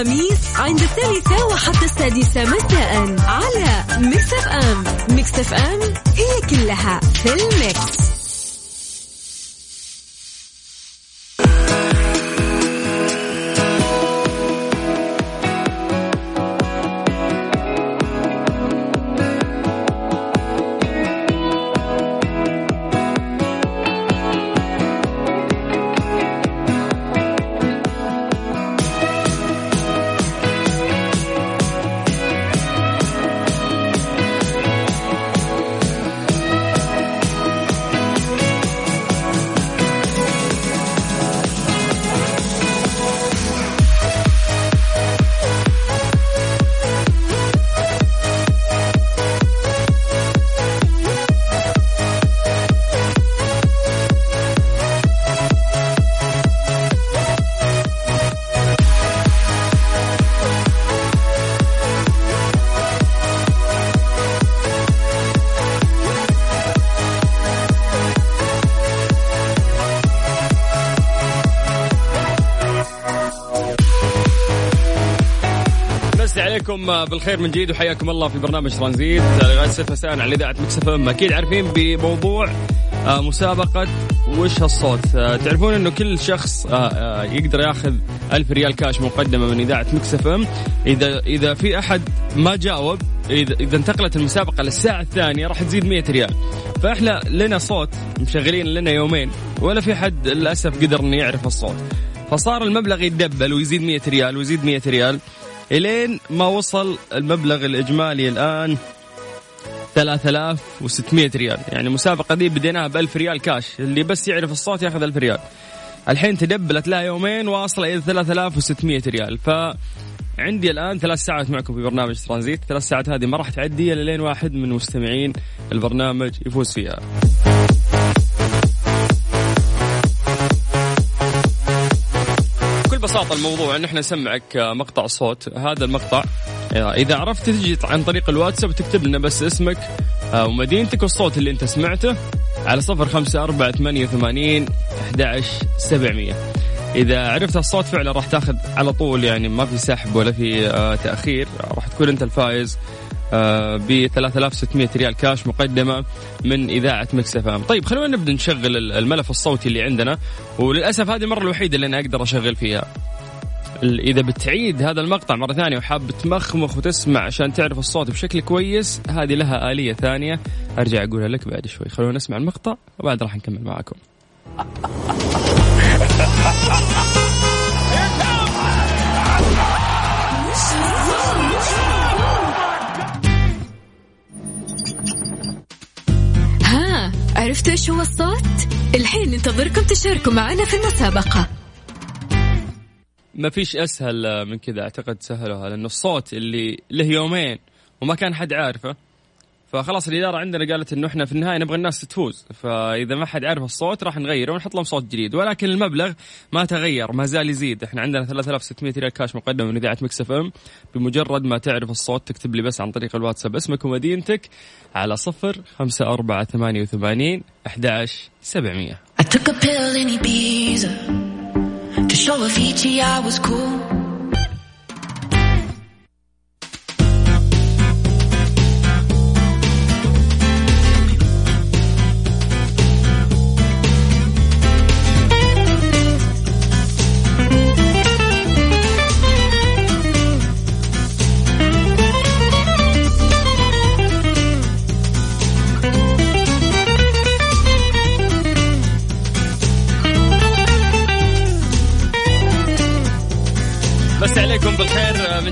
الخميس عند الثالثة وحتى السادسة مساء على Mix FM. Mix FM هي كلها في ال mix. عليكم بالخير من جديد وحياكم الله في برنامج ترانزيت لغاية 6 مساء على إذاعة Mix FM. أكيد عارفين بموضوع آه، مسابقة وش هالصوت. آه، تعرفون إنه كل شخص آه، يقدر ياخذ ألف ريال كاش مقدمة من إذاعة Mix FM. إذا إذا في أحد ما جاوب إذا, إذا انتقلت المسابقة للساعة الثانية راح تزيد 100 ريال. فإحنا لنا صوت مشغلين لنا يومين ولا في حد للأسف قدر إنه يعرف الصوت. فصار المبلغ يتدبل ويزيد 100 ريال ويزيد 100 ريال. إلين ما وصل المبلغ الإجمالي الآن 3600 ريال. يعني المسابقه دي بديناها ب 1000 ريال كاش. اللي بس يعرف الصوت ياخذ 1000 ريال. الحين تدبلت لها يومين واصلة إلى 3600 ريال. ف عندي الآن ثلاث ساعات معكم في برنامج ترانزيت. ثلاث ساعات هذه ما راح تعدي الا لين واحد من مستمعين البرنامج يفوز فيها. ببساطة الموضوع ان إحنا نسمعك مقطع صوت. هذا المقطع إذا عرفت تجي عن طريق الواتساب تكتب لنا بس اسمك آه، ومدينتك والصوت اللي انت سمعته على صفر خمسة أربعة ثمانية وثمانين أحد سبعمية. إذا عرفت الصوت فعلا راح تاخذ على طول يعني ما في سحب ولا في آه، تأخير راح تكون أنت الفائز. آه، ب 3600 ريال كاش مقدمة من إذاعة Mix FM. طيب خلونا نبدأ نشغل الملف الصوتي اللي عندنا وللأسف هذه المره الوحيدة اللي أنا أقدر أشغل فيها. إذا بتعيد هذا المقطع مرة ثانية وحاب تمخمخ وتسمع عشان تعرف الصوت بشكل كويس هذه لها آلية ثانية أرجع أقولها لك بعد شوي خلونا نسمع المقطع وبعد راح نكمل معاكم عرفتوا إيش هو الصوت؟ الحين ننتظركم تشاركوا معنا في المسابقة ما فيش أسهل من كذا أعتقد سهلوها لأنه الصوت اللي له يومين وما كان حد عارفه فخلاص الإدارة عندنا قالت إنه إحنا في النهاية نبغى الناس تفوز. فإذا ما حد عرف الصوت راح نغيره ونحط لهم صوت جديد. ولكن المبلغ ما تغير ما زال يزيد. إحنا عندنا 3600 ريال كاش مقدم من إذاعة Mix FM. بمجرد ما تعرف الصوت تكتب لي بس عن طريق الواتساب اسمك ومدينتك على 0 5 4 88 11 700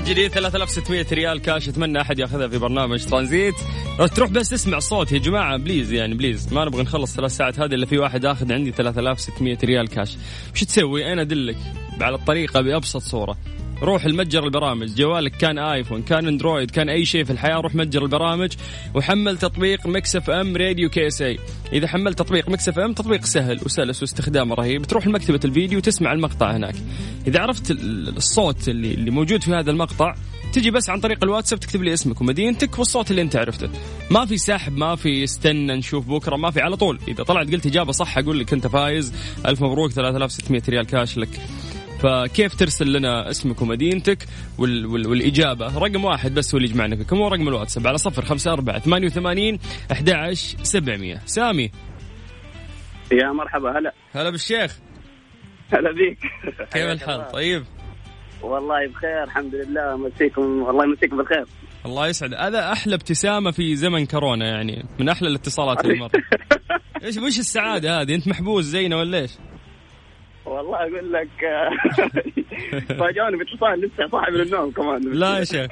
جديد 3600 ريال كاش أتمنى أحد يأخذها في برنامج ترانزيت. تروح بس تسمع صوت يا جماعة please يعني please. ما نبغى نخلص ثلاث ساعات هذه إلا في واحد آخذ عندي 3600 ريال كاش وش تسوي؟ أنا أدلك على الطريقة بأبسط صورة. روح المتجر البرامج. جوالك كان iPhone كان Android كان أي شيء في الحياة روح متجر البرامج وحمل تطبيق Mix FM Radio KSA. إذا حملت تطبيق Mix FM تطبيق سهل وسلس واستخدامه رهيب. تروح لمكتبة الفيديو وتسمع المقطع هناك. إذا عرفت الصوت اللي اللي موجود في هذا المقطع تجي بس عن طريق الواتساب تكتب لي اسمك ومدينتك والصوت اللي أنت عرفته. ما في سحب ما في استنى نشوف بكرة ما في. على طول إذا طلعت قلت إجابة صح أقول لك أنت فايز. ألف مبروك 3600 ريال كاش لك. فكيف ترسل لنا اسمك ومدينتك وال وال والإجابة؟ رقم واحد بس هو اللي يجمعنا فيكم هو رقم الواتساب على صفر خمسة أربعة ثمانية وثمانين أحد سبعمية. سامي. يا مرحبا هلا. هلا بالشيخ. هلا بيك. كيف الحال؟ طيب. والله بخير الحمد لله. مسيكم والله يمسيكم بالخير. الله يسعد. هذا أحلى ابتسامة في زمن كورونا يعني من أحلى الاتصالات اللي مرت إيش وش السعادة هذه؟ أنت محبوس زينا ولا إيش؟ والله أقول لك فاجئوني باتصال لسه صاحي من النوم كمان. لا يا شيخ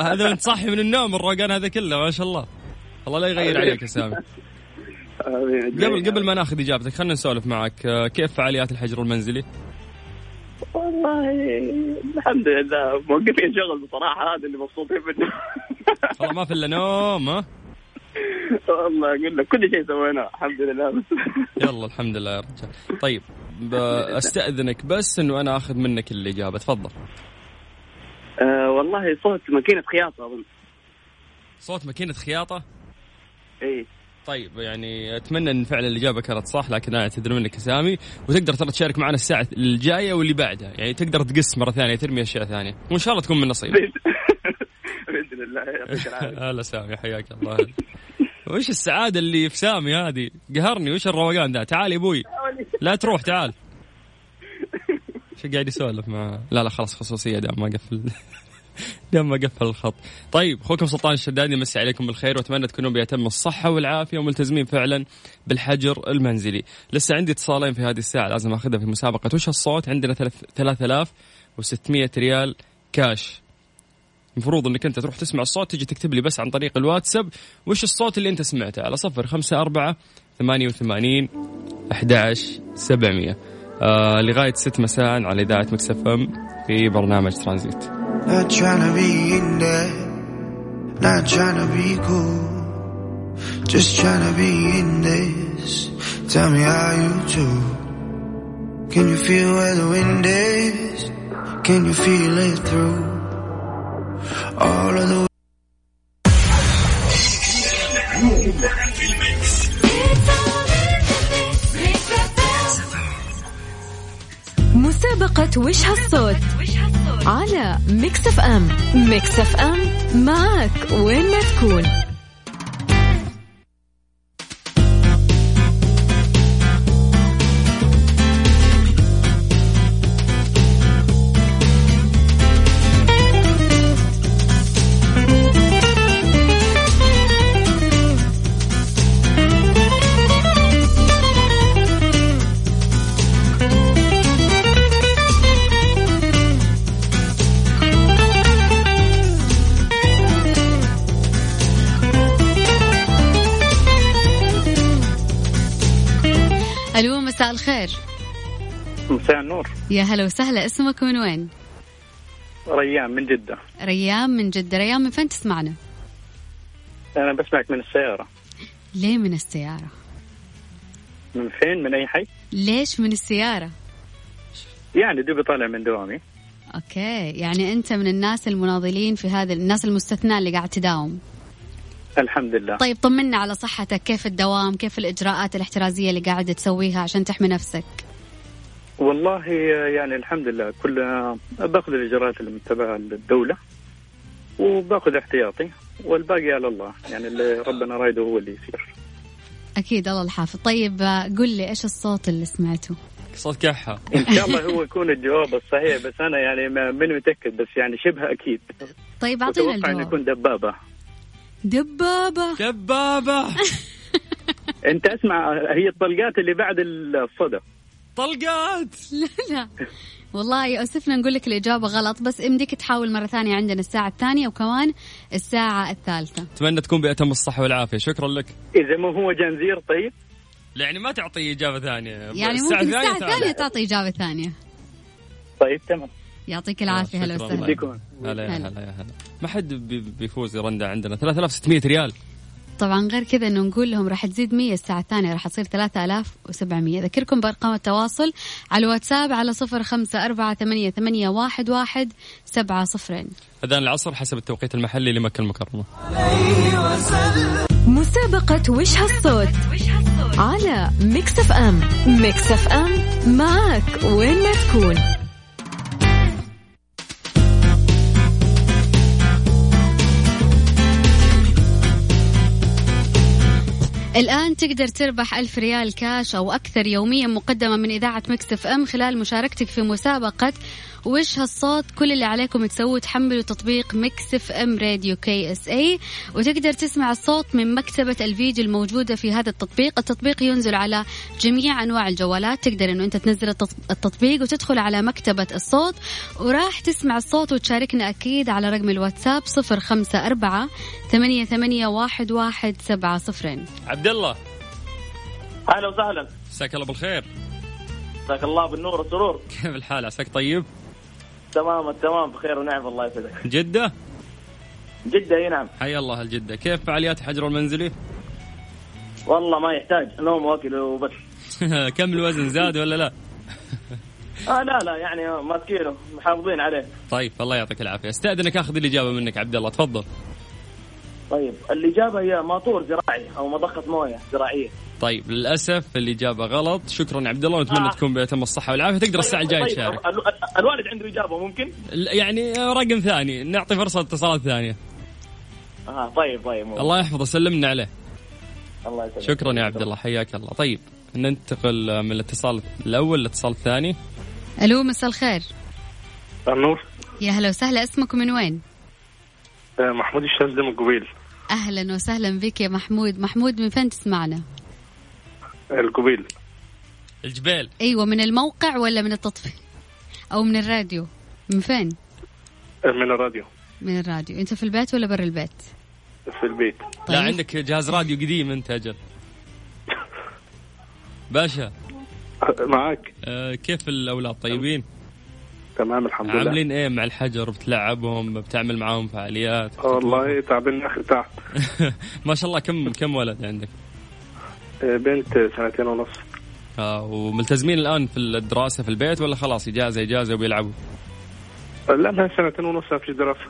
هذا انت صاحي من النوم الروقان هذا كله ما شاء الله. الله لا يغير عليك يا سامي. قبل قبل ما ناخذ إجابتك خلينا نسولف معك كيف فعاليات الحجر المنزلي؟ والله الحمد لله موقفين شغل بصراحة هذا اللي مبسوطين منه. والله ما في إلا نوم ها؟ والله أقول لك كل شيء سويناه الحمد لله. يلا الحمد لله يا رجال. طيب أستأذنك بس إنه أنا آخذ منك الإجابة تفضل. أه والله صوت ماكينة خياطة أظن. صوت ماكينة خياطة؟ إي. طيب يعني أتمنى إن فعلا الإجابة كانت صح لكن أنا أعتذر منك سامي. وتقدر ترى تشارك معنا الساعة الجاية واللي بعدها. يعني تقدر تقص مرة ثانية ترمي أشياء ثانية. وإن شاء الله تكون من نصيب بإذن الله يعطيك العافية. هلا سامي حياك الله. وش السعادة اللي في سامي هذه؟ قهرني وش الروقان ده؟ تعال يا أبوي. لا تروح تعال. شو قاعد يسولف مع لا لا خلاص خصوصية دام ما قفل. دام ما قفل الخط. طيب أخوكم سلطان الشدادي مسي عليكم بالخير وأتمنى تكونوا بيتم الصحة والعافية وملتزمين فعلا بالحجر المنزلي. لسه عندي اتصالين في هذه الساعة لازم أخذها في مسابقة. وش الصوت؟ عندنا 3600 ريال كاش. المفروض إنك أنت تروح تسمع الصوت تجي تكتب لي بس عن طريق الواتساب وش الصوت اللي أنت سمعته؟ على صفر خمسة أربعة ثمانية وثمانين أحد سبعمية آه لغاية ست مساء على إذاعة مكسف أم في برنامج ترانزيت Not trying be in there, not trying be cool, just trying to be in this. Tell me how you do. Can you feel where the wind is? Can you feel it through all of the وش هالصوت؟ على ميكس أف أم. ميكس أف أم معك وين ما تكون. يا هلا وسهلا اسمك من وين؟ ريان من جدة ريان من جدة ريان من فين تسمعنا؟ أنا بسمعك من السيارة ليه من السيارة؟ من فين من أي حي؟ ليش من السيارة؟ يعني دوبي طالع من دوامي okay يعني أنت من الناس المناضلين في هذا الناس المستثناء اللي قاعد تداوم الحمد لله طيب طمنا على صحتك كيف الدوام كيف الإجراءات الاحترازية اللي قاعدة تسويها عشان تحمي نفسك والله يعني الحمد لله كلها باخذ الإجراءات المتبعه للدولة وباخذ احتياطي والباقي على الله يعني اللي ربنا رايده هو اللي يصير. أكيد الله الحافظ. طيب قل لي إيش الصوت اللي سمعته؟ صوت كحة. إن شاء الله هو يكون الجواب الصحيح بس أنا يعني من متأكد بس يعني شبه أكيد. طيب أعطينا أتوقع إنه الجواب. يكون دبابة. دبابة. دبابة. أنت أسمع هي الطلقات اللي بعد الصدى. طلقات. لا والله يؤسفنا نقول لك الإجابة غلط بس يمديك تحاول مرة ثانية عندنا الساعة الثانية وكمان الساعة الثالثة. أتمنى تكون بأتم الصحة والعافية. شكرا لك. إذا ما هو جنزير طيب؟ يعني ما تعطي إجابة ثانية. يعني ممكن الساعة الثانية تعطي إجابة ثانية. طيب تمام. يعطيك العافية. هلا وسهلا. هلا يا هلا. هلا. يا هلا. ما حد بي- بيفوز يرندع عندنا. 3600 ريال. طبعا غير كذا إنه نقول لهم راح تزيد 100 الساعة الثانية راح تصير 3700 أذكركم بأرقام التواصل على الواتساب على صفر خمسة أربعة ثمانية, ثمانية واحد, واحد سبعة صفرين. أذان العصر حسب التوقيت المحلي لمكة المكرمة. مسابقة وش هالصوت؟ على Mix FM. Mix FM معك وين ما تكون. الآن تقدر تربح ألف ريال كاش أو أكثر يوميا مقدمة من إذاعة Mix FM خلال مشاركتك في مسابقة وش هالصوت كل اللي عليكم تسووه تحملوا تطبيق Mix FM Radio KSA. وتقدر تسمع الصوت من مكتبة الفيديو الموجودة في هذا التطبيق. التطبيق ينزل على جميع أنواع الجوالات. تقدر أنه أنت تنزل التطبيق وتدخل على مكتبة الصوت. وراح تسمع الصوت وتشاركنا أكيد على رقم الواتساب صفر خمسة أربعة ثمانية, ثمانية واحد, واحد سبعة صفرين. عبد الله. أهلا وسهلا. مساك الله بالخير. مساك الله بالنور والسرور. كيف الحال؟ عساك طيب؟ تمام التمام بخير ونعم الله يسعدك. جدة؟ جدة إي نعم. حيا الله الجدة كيف فعاليات الحجر المنزلي؟ والله ما يحتاج نوم وأكل وبس. كم الوزن زاد ولا لا؟ آه لا لا يعني ماسكينه محافظين عليه. طيب الله يعطيك العافية. استأذنك آخذ الإجابة منك عبد الله تفضل. طيب الإجابة هي ماطور زراعي أو مضخة موية زراعية. طيب للأسف الاجابه غلط. شكرا عبد الله ونتمنى آه. تكون بيتم الصحة والعافية. تقدر الساعة الجاية طيب تشارك. الوالد عنده إجابة ممكن؟ يعني رقم ثاني. نعطي فرصة اتصالات ثانية. آه طيب طيب ممكن. الله يحفظه سلمنا عليه. الله يسلمك. شكرا يا عبد الله حياك الله. طيب ننتقل من الاتصال الأول للاتصال الثاني ألو مساء الخير. النور يا هلا وسهلا اسمكم من وين؟ آه، محمود الشاذلي من قبيل. أهلا وسهلا بك يا محمود. محمود من فين تسمعنا؟ القبيل. الجبال. أيوه من الموقع ولا من التطبيق أو من الراديو. من فين؟ من الراديو. من الراديو. أنت في البيت ولا برا البيت؟ في البيت. طيب. لا عندك جهاز راديو قديم أنت أجل باشا. معك آه كيف الأولاد؟ طيبين؟ تمام الحمد لله. عاملين إيه مع الحجر؟ بتلعبهم بتعمل معاهم فعاليات؟ والله تعبنا أخي تعب. ما شاء الله كم كم ولد عندك؟ بنت سنتين ونص. آه وملتزمين الآن في الدراسة في البيت ولا خلاص إجازة إجازة وبيلعبوا؟ لا سنتين ونص ما في دراسة.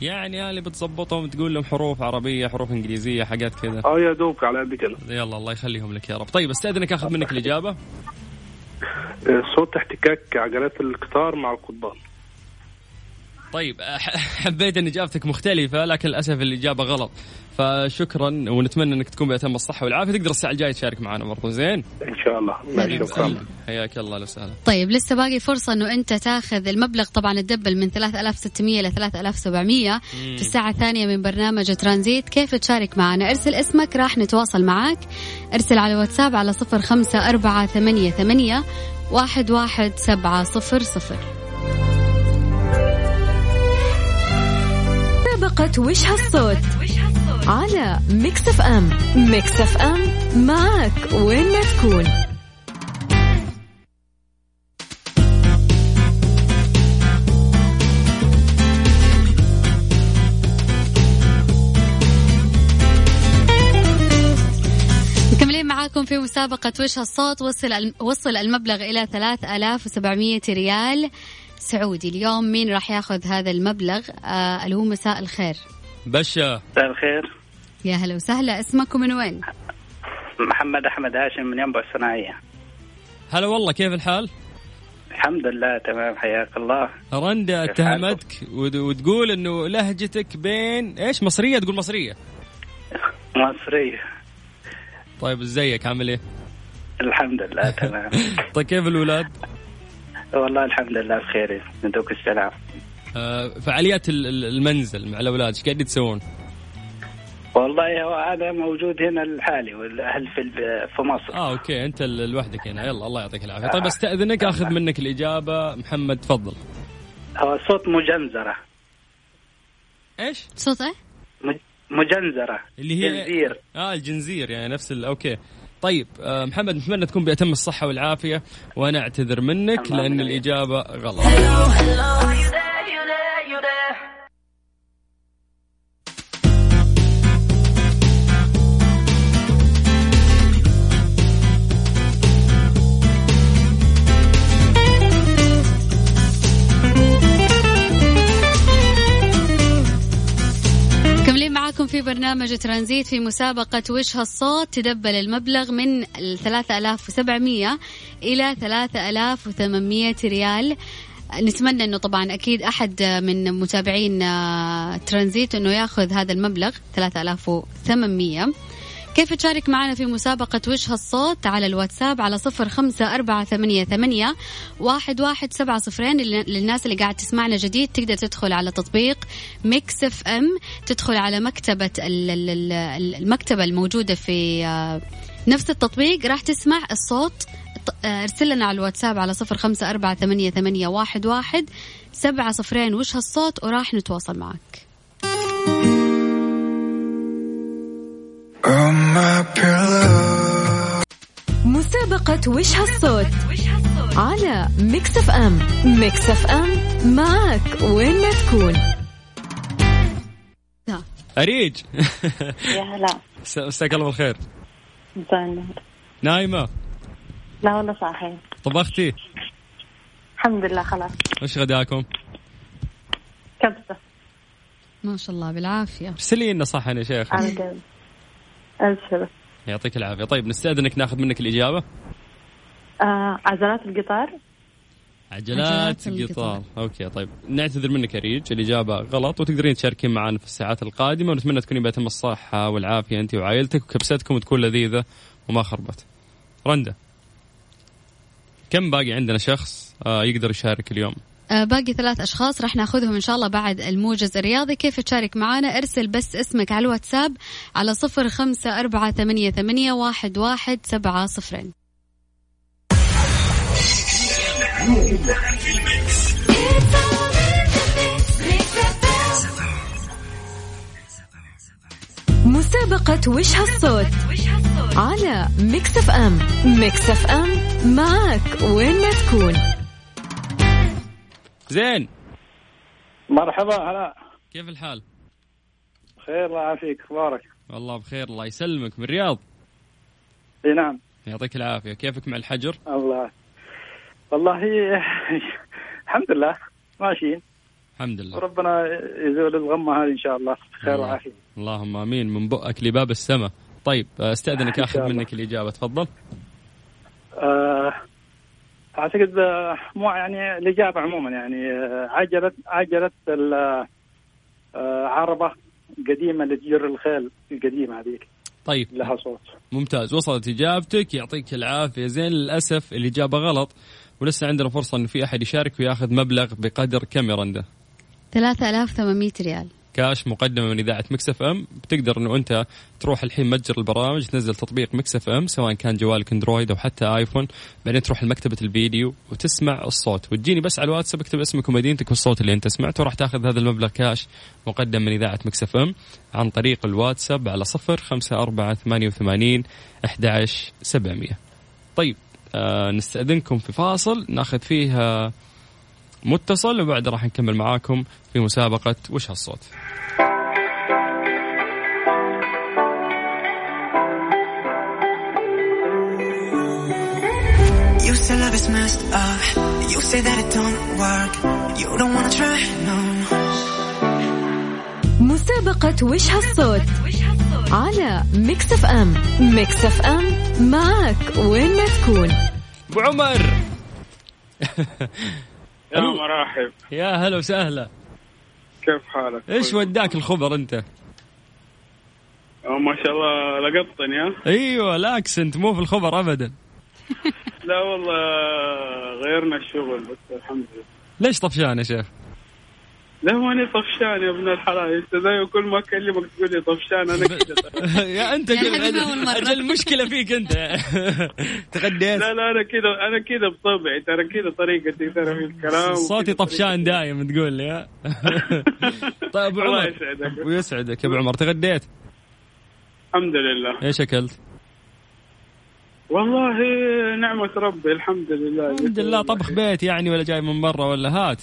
يعني اللي بتظبطهم تقول لهم حروف عربية حروف إنجليزية حاجات كذا. آه يا دوب على قد كده. يلا الله يخليهم لك يا رب. طيب أستأذنك أخذ منك الإجابة. صوت احتكاك عجلات القطار مع القضبان. طيب حبيت إن إجابتك مختلفة لكن للأسف الإجابة غلط. فشكرا ونتمنى إنك تكون بأتم الصحة والعافية تقدر الساعة الجاية تشارك معنا برضو زين؟ إن شاء الله. شكرا حياك الله. وسهلا. طيب لسه باقي فرصة إنه أنت تاخذ المبلغ طبعا الدبل من 3600 ل 3700 في الساعة الثانية من برنامج ترانزيت كيف تشارك معنا؟ ارسل اسمك راح نتواصل معك ارسل على واتساب على 05488 واحد واحد سبعة صفر صفر. مسابقة وش هالصوت؟ على Mix FM. Mix FM معك وين ما تكون. معاكم في مسابقة وش هالصوت. وصل وصل المبلغ إلى 3700 ريال. سعودي. اليوم مين راح ياخذ هذا المبلغ؟ آه اللي هو مساء الخير. بشا مساء الخير. يا هلا وسهلا. اسمكم من وين؟ محمد أحمد هاشم من ينبع الصناعية. هلا والله كيف الحال؟ الحمد لله تمام. حياك الله. رندا اتهمتك وتقول إنه لهجتك بين إيش مصرية؟ تقول مصرية. مصرية. طيب إزيك؟ عامل إيه؟ الحمد لله تمام. طيب كيف الولاد والله الحمد لله بخير. ندوك السلام. آه فعاليات المنزل مع الأولاد إيش قاعدين تسوون؟ والله هو هذا موجود هنا الحالي والأهل في في مصر. آه أوكي أنت لوحدك هنا. يلا الله يعطيك العافية. طيب أستأذنك أخذ منك الإجابة. محمد تفضل. هو صوت مجنزرة. إيش؟ صوت إيه؟ مجنزرة. اللي هي جنزير. آه الجنزير يعني نفس. أوكي. طيب آه محمد نتمنى تكون بأتم الصحة والعافية وأنا أعتذر منك لأن الإجابة غلط. في برنامج ترانزيت في مسابقة وش هالصوت؟ تدبل المبلغ من 3700 إلى 3800 ريال. نتمنى إنه طبعا أكيد أحد من متابعين ترانزيت إنه ياخذ هذا المبلغ 3800 كيف تشارك معنا في مسابقة وش هالصوت على الواتساب على صفر خمسة أربعة ثمانية, ثمانية واحد, واحد سبعة صفرين للناس اللي قاعد تسمعنا جديد. تقدر تدخل على تطبيق Mix FM تدخل على مكتبة المكتبة الموجودة في آه، نفس التطبيق. راح تسمع الصوت آه، ارسل لنا على الواتساب على صفر خمسة أربعة ثمانية, ثمانية واحد, واحد سبعة صفرين وش هالصوت وراح نتواصل معك. مسابقة وش هالصوت؟ على Mix FM Mix FM معك وين ما تكون. أريج. يا هلا. مساك الله بالخير. لسه نايمة. لا والله صاحي. طبختي. الحمد لله خلاص. وش غداكم؟ كبسة. ما شاء الله بالعافية. ارسلي لنا صح يا شيخ. أبشر يعطيك العافية. طيب نستأذنك ناخذ منك الإجابة. آه عجلات القطار. عجلات القطار. okay طيب. نعتذر منك يا أريج الإجابة غلط وتقدرين تشاركين معنا في الساعات القادمة ونتمنى تكوني بأتم الصحة والعافية أنت وعائلتك وكبستكم تكون لذيذة وما خربت. رندا كم باقي عندنا شخص آه يقدر يشارك اليوم؟ آه، باقي ثلاث أشخاص راح ناخذهم إن شاء الله بعد الموجز الرياضي. كيف تشارك معنا ارسل بس اسمك على الواتساب على صفر خمسة أربعة ثمانية, ثمانية واحد, واحد سبعة صفرين. مسابقة وش هالصوت؟ على Mix FM. Mix FM معك وين ما تكون. زين. مرحبا هلا. كيف الحال؟ بخير الله يعافيك أخبارك؟ والله بخير الله يسلمك. من الرياض؟ إي نعم. يعطيك العافية. كيفك مع الحجر؟ الله. والله الحمد لله ماشيين. الحمد لله. وربنا يزول الغمة هذه إن شاء الله. خير وعافيه اللهم آمين. من بؤك لباب السماء. طيب أستأذنك آخذ منك الإجابة. تفضل. آه أعتقد آه، مو يعني الإجابة عموما يعني آه، عجلة عجلة عربه آه، قديمة اللي تجر الخيل القديمة هذيك. طيب. لها صوت. ممتاز. وصلت إجابتك. يعطيك العافية. زين للأسف الإجابة غلط ولسه عندنا فرصة انه في أحد يشارك وياخذ مبلغ بقدر كم يا رنده؟ 3800 ريال. كاش مقدمة من إذاعة Mix FM. بتقدر إنه أنت تروح الحين متجر البرامج تنزل تطبيق Mix FM سواء كان جوالك أندرويد أو حتى آيفون. بعدين تروح لمكتبة الفيديو وتسمع الصوت. وتجيني بس على الواتساب اكتب اسمك ومدينتك والصوت اللي أنت سمعته. وراح تاخذ هذا المبلغ كاش مقدم من إذاعة Mix FM عن طريق الواتساب على صفر خمسة أربعة ثمانية وثمانين أحد سبعمية. طيب آه نستأذنكم في فاصل. ناخذ فيه متصل وبعد راح نكمل معاكم في مسابقة وش هالصوت You say love is messed up. You say that it don't work. You don't wanna try, no. مسابقة وش هالصوت على Mix FM Mix FM معك وين ما تكون أبو عمر يا مرحب يا هلا وسهلا كيف حالك؟ إيش وداك الخبر أنت؟ ما شاء الله لقطتني ها؟ أيوه ال accent مو في الخبر ابدا لا والله غيرنا الشغل بس الحمد لله ليش طفشان يا شيخ؟ لا ماني طفشان يا ابن الحلال. أنت زي كل ما أكلمك تقول لي طفشان أنا كذا يا أنت أجل المشكلة فيك أنت. تغديت لا لا أنا كذا أنا كذا بطبعي. ترى كذا طريقتي ترى في الكلام. صوتي طفشان دايم تقول لي. طيب أبو عمر. يسعدك. ويسعدك يا أبو عمر. تغديت؟ الحمد لله. إيش أكلت؟ والله نعمة ربي الحمد لله. الحمد لله. طبخ بيت يعني ولا جاي من برا ولا هات؟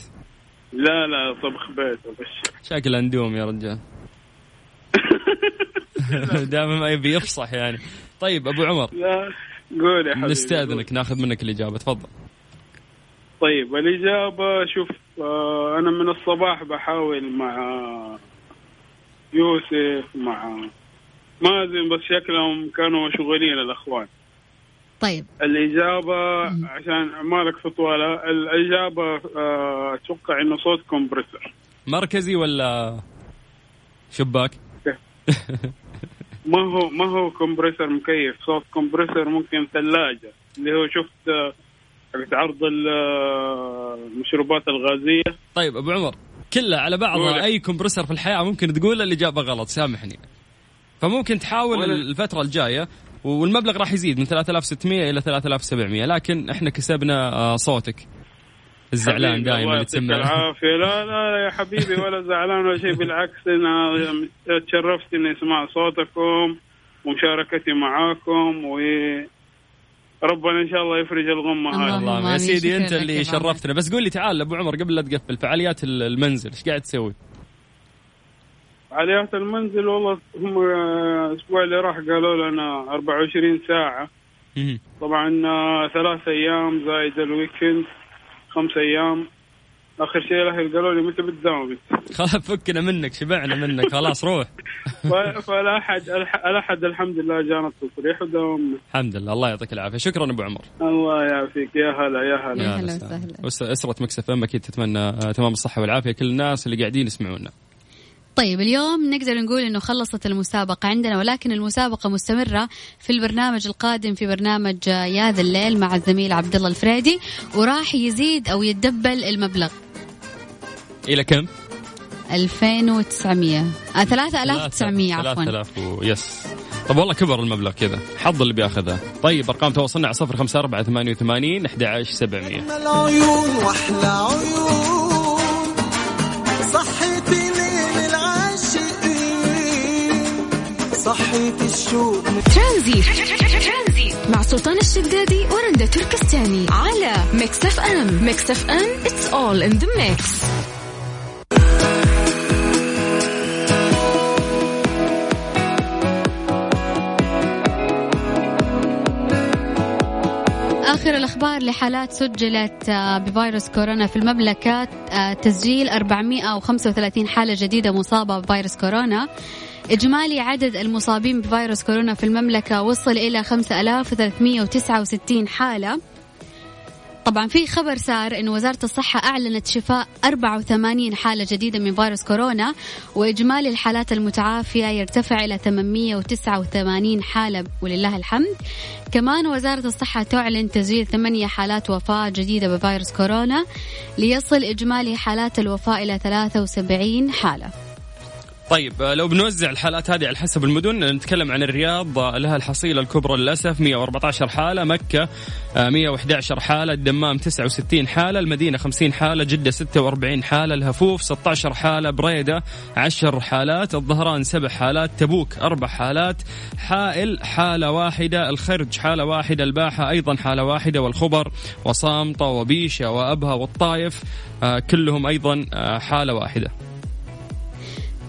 لا لا طبخ بيت ابشر شكل اندوم يا رجال. دائما ما يبي يفصح يعني. طيب أبو عمر. لا قول يا حبيبي نستأذنك ناخذ منك الإجابة تفضل. طيب الإجابة شوف آه أنا من الصباح بحاول مع يوسف مع مازن بس شكلهم كانوا مشغولين الأخوان. طيب. الإجابة عشان ما لك طوالة الإجابة آه، أتوقع إنه صوت compressor مركزي ولا شباك؟ ما هو ما هو compressor مكيف صوت compressor ممكن ثلاجة اللي هو شفت آه، حقت عرض ال- آه، المشروبات الغازية. طيب أبو عمر كلها على بعضها. أي كمبرسر في الحياة ممكن تقول الاجابه غلط سامحني. فممكن تحاول الفترة الجاية والمبلغ راح يزيد من 3600 إلى 3700 لكن إحنا كسبنا آه، صوتك الزعلان دائما الله اللي يعطيك تسمع العافية لا لا يا حبيبي ولا زعلان ولا شيء بالعكس أنا تشرفت إني أسمع صوتكم ومشاركتي معاكم و ربنا إن شاء الله يفرج الغمة. هذه الله يا. سيدي أنت اللي. شرفتنا بس قول لي تعال أبو عمر قبل لا تقفل فعاليات ال- المنزل إيش قاعد تسوي؟ فعاليات المنزل والله هم الأسبوع اللي راح قالوا لنا 24 ساعة. طبعا آه، ثلاث أيام زايد الويكند خمس أيام. آخر شيء الاهل قالوا لي متى بتداوم انت؟ خلاص فكنا منك شبعنا منك. خلاص روح. فالاحد الح- الاحد الحمد لله جانا التصريح وداومنا الحمد لله. الله يعطيك العافية. شكرا أبو عمر. الله يعافيك. يا هلا يا هلا. يا هلا هلا وسهلا. وس- أسرة Mix FM أكيد تتمنى آه، تمام الصحة والعافية. كل الناس اللي قاعدين يسمعونا. طيب اليوم نقدر نقول إنه خلصت المسابقة عندنا ولكن المسابقة مستمرة في البرنامج القادم في برنامج يا ذا الليل مع الزميل عبد الله الفريدي وراح يزيد أو يتدبل المبلغ. إلى كم؟ 2900 آه 3900 عفوا. 3000 و... yes. طب والله كبر المبلغ كذا حظ اللي بياخذها طيب أرقام تواصلنا على 054 88 11 700 العيون وأحلى عيون. صحيتي الشوق ترانزيت. مع سلطان الشدادي ورندا تركستاني على Mix FM. Mix FM it's all in the mix. آخر الأخبار لحالات سجلت آه، بفيروس كورونا في المملكة آه، تسجيل 435 حالة جديدة مصابة بفيروس كورونا. إجمالي عدد المصابين بفيروس كورونا في المملكة وصل إلى 5369 حالة. طبعا في خبر سار أن وزارة الصحة أعلنت شفاء 84 حالة جديدة من فيروس كورونا وإجمالي الحالات المتعافية يرتفع إلى 889 حالة ولله الحمد. كمان وزارة الصحة تعلن تسجيل ثمانية حالات وفاة جديدة بفيروس كورونا ليصل إجمالي حالات الوفاة إلى 73 حالة. طيب آه، لو بنوزع الحالات هذه على حسب المدن نتكلم عن الرياض آه، لها الحصيلة الكبرى للأسف 114 حالة مكة آه، 111 حالة الدمام 69 حالة المدينة 50 حالة جدة 46 حالة الهفوف 16 حالة بريدة 10 حالات الظهران 7 حالات تبوك 4 حالات حائل حالة واحدة الخرج حالة واحدة الباحة أيضا حالة واحدة والخبر وصامطة وبيشة وأبها والطايف آه، كلهم أيضا آه، حالة واحدة.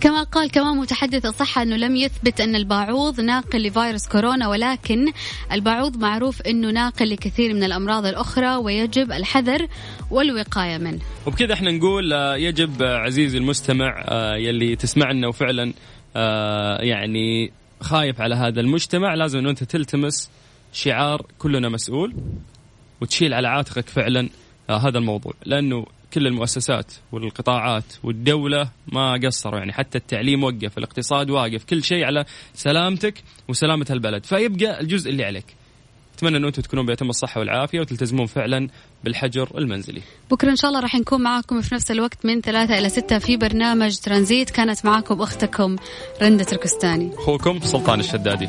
كما قال كمان متحدث الصحة أنه لم يثبت أن الباعوض ناقل لفيروس كورونا ولكن الباعوض معروف أنه ناقل لكثير من الأمراض الأخرى ويجب الحذر والوقاية منه. وبكذا إحنا نقول آه، يجب آه، عزيزي المستمع آه، يلي تسمعنا وفعلا يعني خايف على هذا المجتمع لازم انه أنت تلتمس شعار كلنا مسؤول وتشيل على عاتقك فعلا هذا الموضوع. لأنه كل المؤسسات والقطاعات والدولة ما قصروا يعني حتى التعليم وقف الاقتصاد واقف كل شيء على سلامتك وسلامة البلد. فيبقى الجزء اللي عليك. أتمنى أنه أنتم تكونون بيتم الصحة والعافية وتلتزمون فعلا بالحجر المنزلي. بكرة إن شاء الله راح نكون معاكم في نفس الوقت من ثلاثة إلى ستة في برنامج ترانزيت. كانت معاكم أختكم رندة تركستاني. أخوكم سلطان الشدادي.